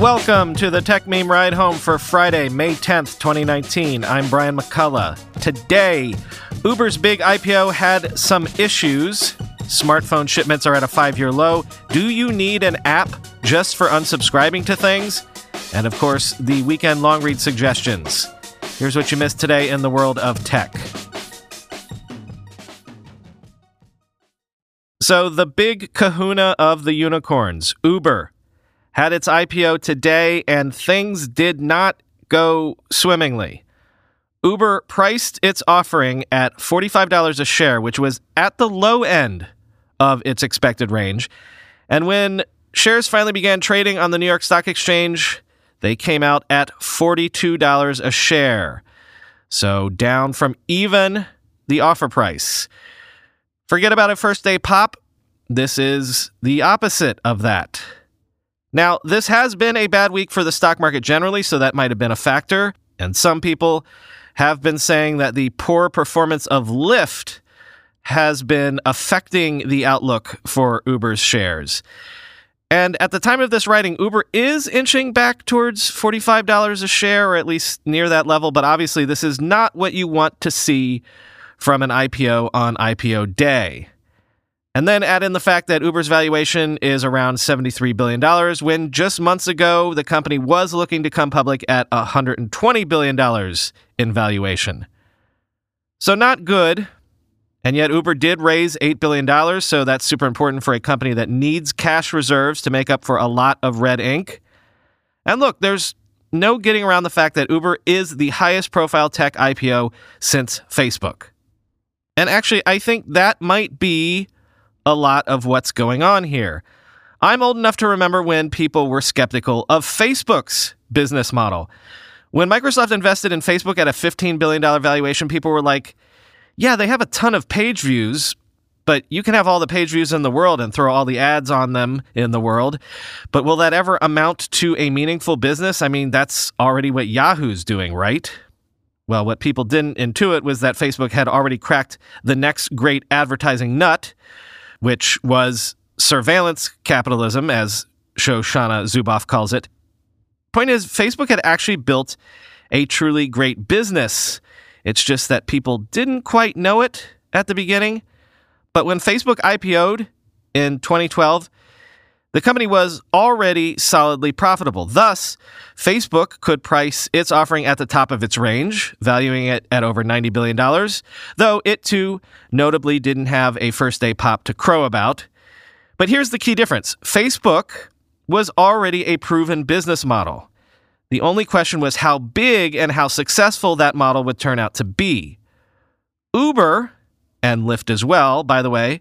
Welcome to the Techmeme Ride Home for Friday, May 10th, 2019. I'm Brian McCullough. Today, Uber's big IPO had some issues. Smartphone shipments are at a five year low. Do you need an app just for unsubscribing to things? And of course, the weekend long read suggestions. Here's what you missed today in the world of tech. So, the big kahuna of the unicorns, Uber, had its IPO today and things did not go swimmingly. Uber priced its offering at $45 a share, which was at the low end of its expected range. And when shares finally began trading on the New York Stock Exchange, they came out at $42 a share. So down from even the offer price. Forget about a first day pop. This is the opposite of that. Now, this has been a bad week for the stock market generally, so that might have been a factor. And some people have been saying that the poor performance of Lyft has been affecting the outlook for Uber's shares. And at the time of this writing, Uber is inching back towards $45 a share, or at least near that level. But obviously, this is not what you want to see from an IPO on IPO day. And then add in the fact that Uber's valuation is around $73 billion, when just months ago, the company was looking to come public at $120 billion in valuation. So, not good. And yet, Uber did raise $8 billion, so that's super important for a company that needs cash reserves to make up for a lot of red ink. And look, there's no getting around the fact that Uber is the highest profile tech IPO since Facebook. And actually, I think that might be a lot of what's going on here. I'm old enough to remember when people were skeptical of Facebook's business model. When Microsoft invested in Facebook at a $15 billion valuation, people were like, yeah, they have a ton of page views, but you can have all the page views in the world and throw all the ads on them in the world. But will that ever amount to a meaningful business? I mean, that's already what Yahoo's doing, right? Well, what people didn't intuit was that Facebook had already cracked the next great advertising nut, which was surveillance capitalism, as Shoshana Zuboff calls it. Point is, Facebook had actually built a truly great business. It's just that people didn't quite know it at the beginning. But when Facebook IPO'd in 2012, the company was already solidly profitable. Thus, Facebook could price its offering at the top of its range, valuing it at over $90 billion, though it too notably didn't have a first day pop to crow about. But here's the key difference Facebook was already a proven business model. The only question was how big and how successful that model would turn out to be. Uber, and Lyft as well, by the way,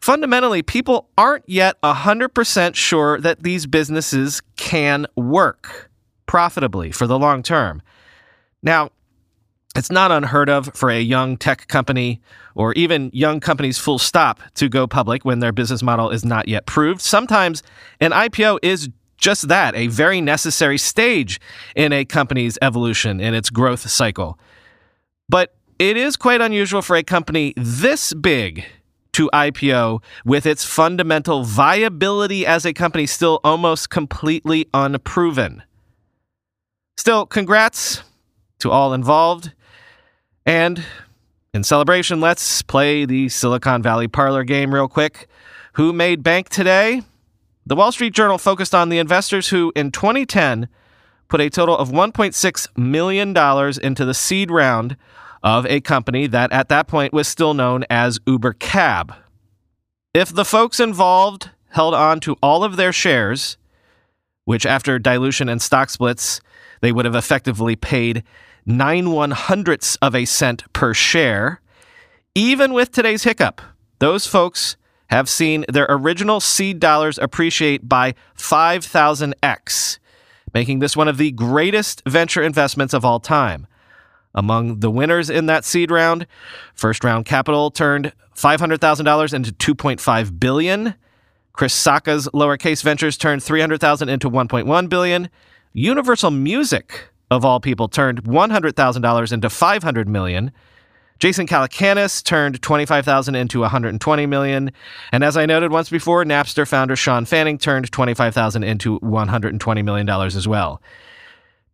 fundamentally, people aren't yet 100% sure that these businesses can work profitably for the long term. Now, it's not unheard of for a young tech company or even young companies full stop to go public when their business model is not yet proved. Sometimes an IPO is just that, a very necessary stage in a company's evolution in its growth cycle. But it is quite unusual for a company this big to IPO with its fundamental viability as a company still almost completely unproven. Still, congrats to all involved. And in celebration, let's play the Silicon Valley parlor game real quick. Who made bank today? The Wall Street Journal focused on the investors who, in 2010, put a total of $1.6 million into the seed round of a company that at that point was still known as Uber Cab. If the folks involved held on to all of their shares, which after dilution and stock splits, they would have effectively paid nine one hundredths of a cent per share, even with today's hiccup, those folks have seen their original seed dollars appreciate by 5,000x, making this one of the greatest venture investments of all time. Among the winners in that seed round, first round capital turned $500,000 into 2.5 billion. Chris Sacca's lowercase ventures turned 300,000 into 1.1 billion. Universal Music, of all people, turned $100,000 into 500 million. Jason Calacanis turned 25,000 into 120 million, and as I noted once before, Napster founder Sean Fanning turned 25,000 into 120 million dollars as well.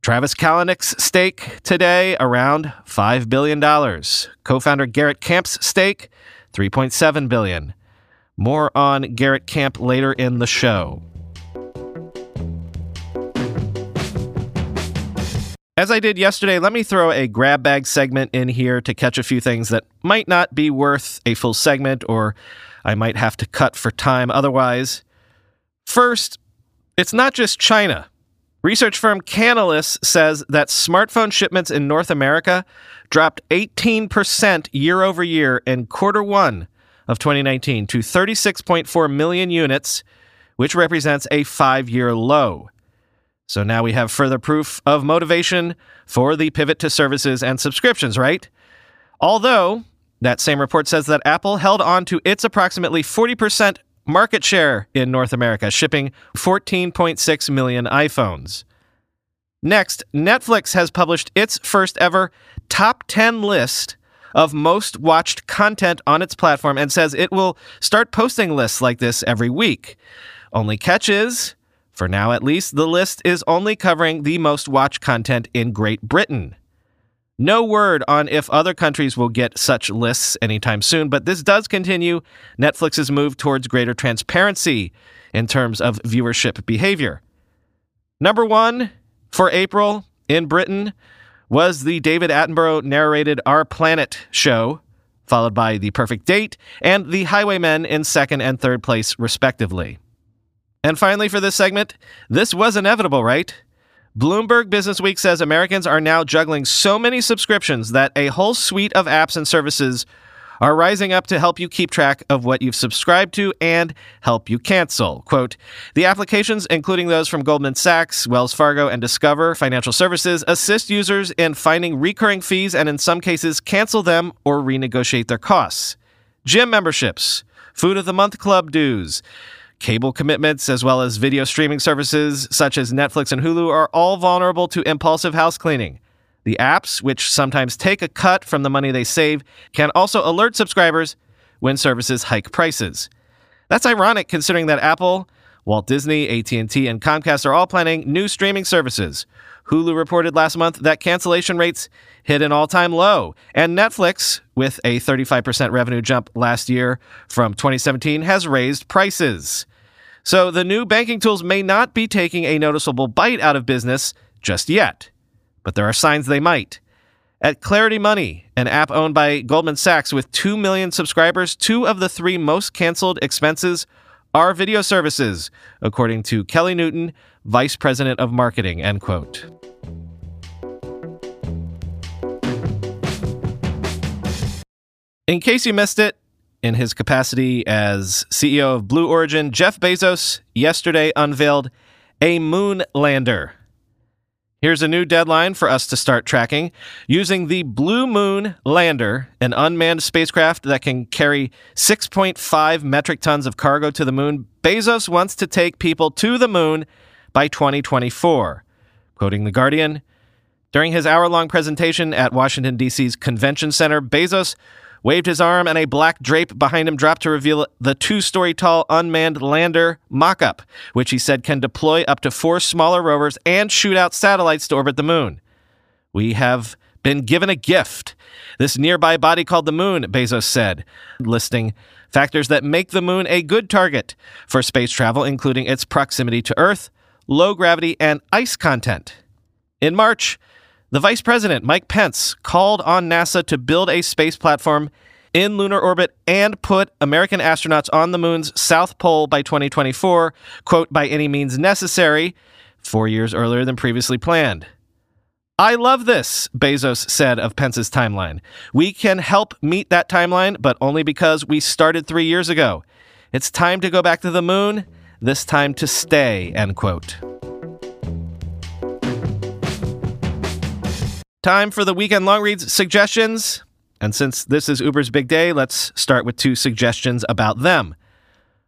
Travis Kalanick's stake today around 5 billion dollars. Co-founder Garrett Camp's stake 3.7 billion. More on Garrett Camp later in the show. As I did yesterday, let me throw a grab bag segment in here to catch a few things that might not be worth a full segment or I might have to cut for time otherwise. First, it's not just China. Research firm Canalys says that smartphone shipments in North America dropped 18% year over year in quarter one of 2019 to 36.4 million units, which represents a five year low. So now we have further proof of motivation for the pivot to services and subscriptions, right? Although that same report says that Apple held on to its approximately 40% market share in North America, shipping 14.6 million iPhones. Next, Netflix has published its first ever top 10 list of most watched content on its platform and says it will start posting lists like this every week. Only catch is for now, at least, the list is only covering the most watched content in Great Britain. No word on if other countries will get such lists anytime soon, but this does continue Netflix's move towards greater transparency in terms of viewership behavior. Number one for April in Britain was the David Attenborough narrated Our Planet show, followed by The Perfect Date and The Highwaymen in second and third place, respectively. And finally, for this segment, this was inevitable, right? Bloomberg Businessweek says Americans are now juggling so many subscriptions that a whole suite of apps and services are rising up to help you keep track of what you've subscribed to and help you cancel. Quote The applications, including those from Goldman Sachs, Wells Fargo, and Discover Financial Services, assist users in finding recurring fees and, in some cases, cancel them or renegotiate their costs. Gym memberships, Food of the Month Club dues, Cable commitments, as well as video streaming services such as Netflix and Hulu, are all vulnerable to impulsive house cleaning. The apps, which sometimes take a cut from the money they save, can also alert subscribers when services hike prices. That's ironic considering that Apple, Walt Disney, AT&T, and Comcast are all planning new streaming services. Hulu reported last month that cancellation rates hit an all-time low, and Netflix, with a 35% revenue jump last year from 2017, has raised prices. So the new banking tools may not be taking a noticeable bite out of business just yet, but there are signs they might. At Clarity Money, an app owned by Goldman Sachs with 2 million subscribers, two of the three most canceled expenses are video services, according to Kelly Newton, Vice President of Marketing, end quote. In case you missed it, in his capacity as CEO of Blue Origin, Jeff Bezos yesterday unveiled a moon lander. Here's a new deadline for us to start tracking. Using the Blue Moon lander, an unmanned spacecraft that can carry 6.5 metric tons of cargo to the moon, Bezos wants to take people to the moon by 2024. Quoting The Guardian, during his hour long presentation at Washington, D.C.'s Convention Center, Bezos waved his arm, and a black drape behind him dropped to reveal the two story tall unmanned lander mock up, which he said can deploy up to four smaller rovers and shoot out satellites to orbit the moon. We have been given a gift. This nearby body called the moon, Bezos said, listing factors that make the moon a good target for space travel, including its proximity to Earth, low gravity, and ice content. In March, the Vice President, Mike Pence, called on NASA to build a space platform in lunar orbit and put American astronauts on the moon's south pole by 2024, quote, by any means necessary, four years earlier than previously planned. I love this, Bezos said of Pence's timeline. We can help meet that timeline, but only because we started three years ago. It's time to go back to the moon, this time to stay, end quote. Time for the weekend long reads suggestions. And since this is Uber's big day, let's start with two suggestions about them.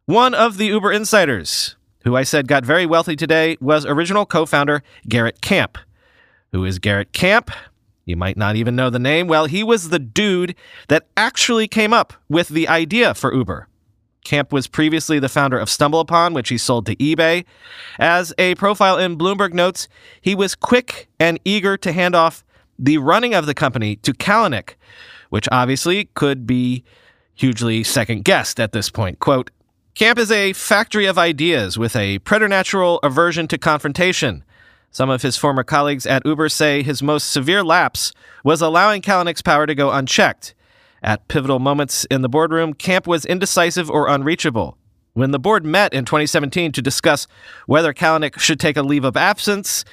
One of the Uber insiders, who I said got very wealthy today, was original co founder Garrett Camp. Who is Garrett Camp? You might not even know the name. Well, he was the dude that actually came up with the idea for Uber. Camp was previously the founder of StumbleUpon, which he sold to eBay. As a profile in Bloomberg notes, he was quick and eager to hand off the running of the company to Kalanick, which obviously could be hugely second guessed at this point. Quote, Camp is a factory of ideas with a preternatural aversion to confrontation. Some of his former colleagues at Uber say his most severe lapse was allowing Kalanick's power to go unchecked. At pivotal moments in the boardroom, Camp was indecisive or unreachable. When the board met in 2017 to discuss whether Kalanick should take a leave of absence,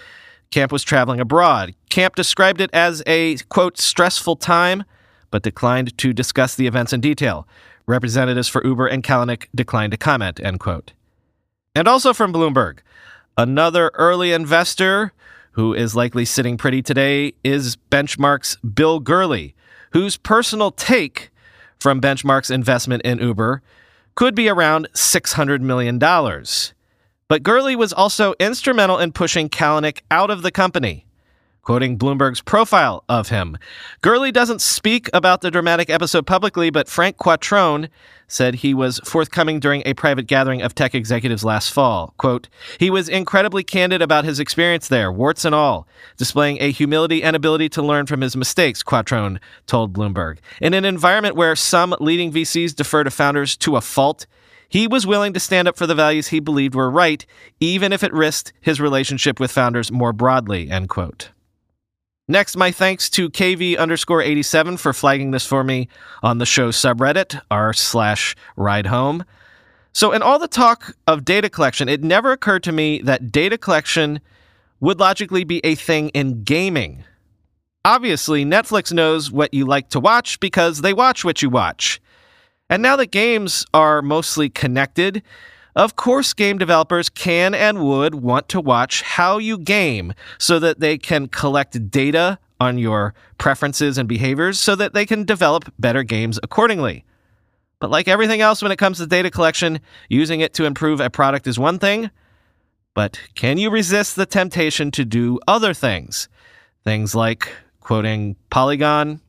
Camp was traveling abroad. Camp described it as a, quote, stressful time, but declined to discuss the events in detail. Representatives for Uber and Kalanick declined to comment, end quote. And also from Bloomberg, another early investor who is likely sitting pretty today is Benchmark's Bill Gurley, whose personal take from Benchmark's investment in Uber could be around $600 million. But Gurley was also instrumental in pushing Kalanick out of the company. Quoting Bloomberg's profile of him, Gurley doesn't speak about the dramatic episode publicly, but Frank Quattrone said he was forthcoming during a private gathering of tech executives last fall. Quote, he was incredibly candid about his experience there, warts and all, displaying a humility and ability to learn from his mistakes, Quattrone told Bloomberg. In an environment where some leading VCs defer to founders to a fault, he was willing to stand up for the values he believed were right, even if it risked his relationship with founders more broadly, end quote. Next, my thanks to KV underscore 87 for flagging this for me on the show subreddit, r slash ride home. So, in all the talk of data collection, it never occurred to me that data collection would logically be a thing in gaming. Obviously, Netflix knows what you like to watch because they watch what you watch. And now that games are mostly connected, of course, game developers can and would want to watch how you game so that they can collect data on your preferences and behaviors so that they can develop better games accordingly. But like everything else when it comes to data collection, using it to improve a product is one thing, but can you resist the temptation to do other things? Things like quoting Polygon,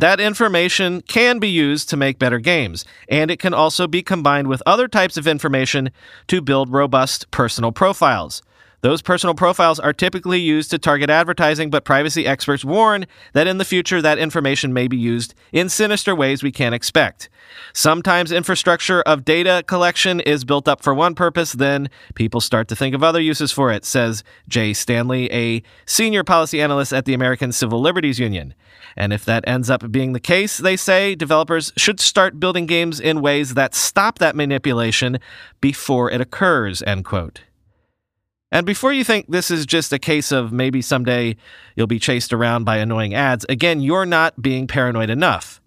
that information can be used to make better games, and it can also be combined with other types of information to build robust personal profiles. Those personal profiles are typically used to target advertising, but privacy experts warn that in the future that information may be used in sinister ways we can't expect. Sometimes infrastructure of data collection is built up for one purpose, then people start to think of other uses for it, says Jay Stanley, a senior policy analyst at the American Civil Liberties Union. And if that ends up being the case, they say developers should start building games in ways that stop that manipulation before it occurs, end quote. And before you think this is just a case of maybe someday you'll be chased around by annoying ads, again, you're not being paranoid enough.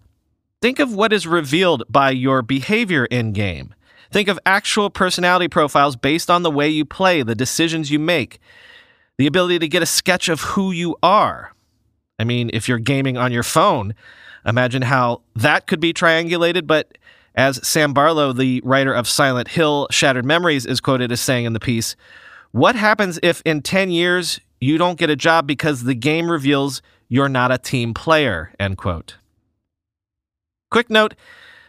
Think of what is revealed by your behavior in game. Think of actual personality profiles based on the way you play, the decisions you make, the ability to get a sketch of who you are. I mean, if you're gaming on your phone, imagine how that could be triangulated. But as Sam Barlow, the writer of Silent Hill Shattered Memories, is quoted as saying in the piece, what happens if in 10 years you don't get a job because the game reveals you're not a team player? End quote. Quick note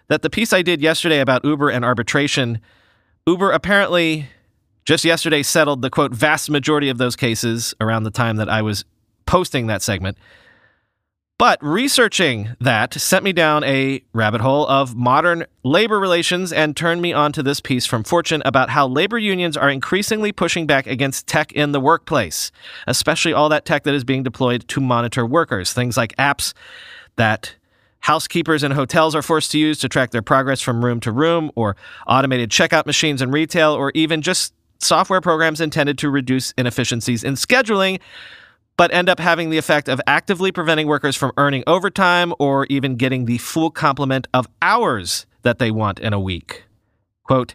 that the piece I did yesterday about Uber and arbitration, Uber apparently just yesterday settled the quote vast majority of those cases around the time that I was posting that segment. But researching that sent me down a rabbit hole of modern labor relations and turned me onto this piece from Fortune about how labor unions are increasingly pushing back against tech in the workplace, especially all that tech that is being deployed to monitor workers, things like apps that housekeepers in hotels are forced to use to track their progress from room to room, or automated checkout machines in retail, or even just software programs intended to reduce inefficiencies in scheduling but end up having the effect of actively preventing workers from earning overtime or even getting the full complement of hours that they want in a week. Quote,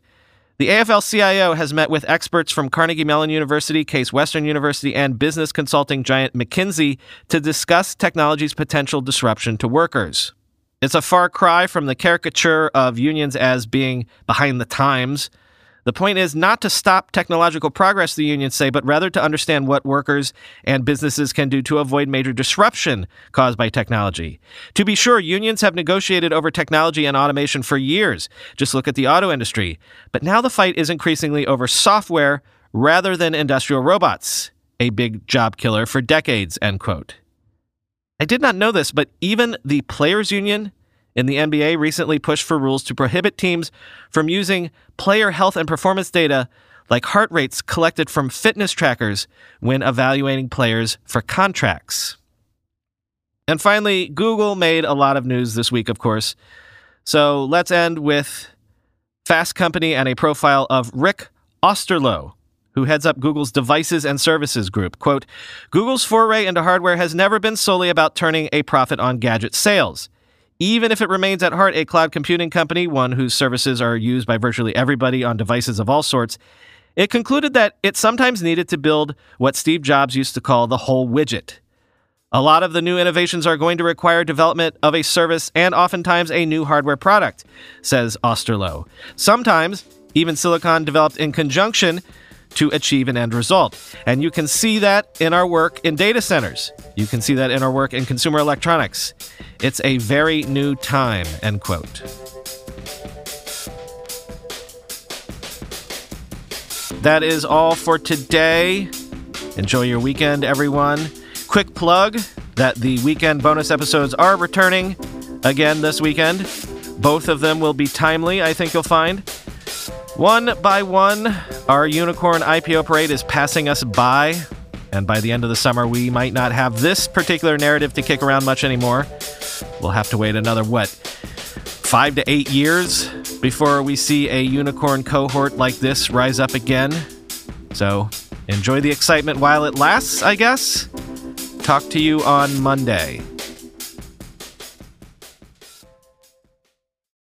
the AFL CIO has met with experts from Carnegie Mellon University, Case Western University, and business consulting giant McKinsey to discuss technology's potential disruption to workers. It's a far cry from the caricature of unions as being behind the times The point is not to stop technological progress, the unions say, but rather to understand what workers and businesses can do to avoid major disruption caused by technology. To be sure, unions have negotiated over technology and automation for years. Just look at the auto industry. But now the fight is increasingly over software rather than industrial robots, a big job killer for decades, end quote. I did not know this, but even the players union in the NBA recently pushed for rules to prohibit teams from using player health and performance data like heart rates collected from fitness trackers when evaluating players for contracts. And finally, Google made a lot of news this week, of course. So let's end with Fast Company and a profile of Rick Osterloh, who heads up Google's Devices and Services Group. Quote Google's foray into hardware has never been solely about turning a profit on gadget sales even if it remains at heart a cloud computing company, one whose services are used by virtually everybody on devices of all sorts, it concluded that it sometimes needed to build what Steve Jobs used to call the whole widget. A lot of the new innovations are going to require development of a service and oftentimes a new hardware product, says Osterloh. Sometimes, even silicon developed in conjunction to achieve an end result. And you can see that in our work in data centers. You can see that in our work in consumer electronics. It's a very new time, end quote. That is all for today. Enjoy your weekend, everyone. Quick plug that the weekend bonus episodes are returning again this weekend. Both of them will be timely, I think you'll find. One by one, our unicorn IPO parade is passing us by, and by the end of the summer, we might not have this particular narrative to kick around much anymore. We'll have to wait another, what, five to eight years before we see a unicorn cohort like this rise up again. So enjoy the excitement while it lasts, I guess. Talk to you on Monday.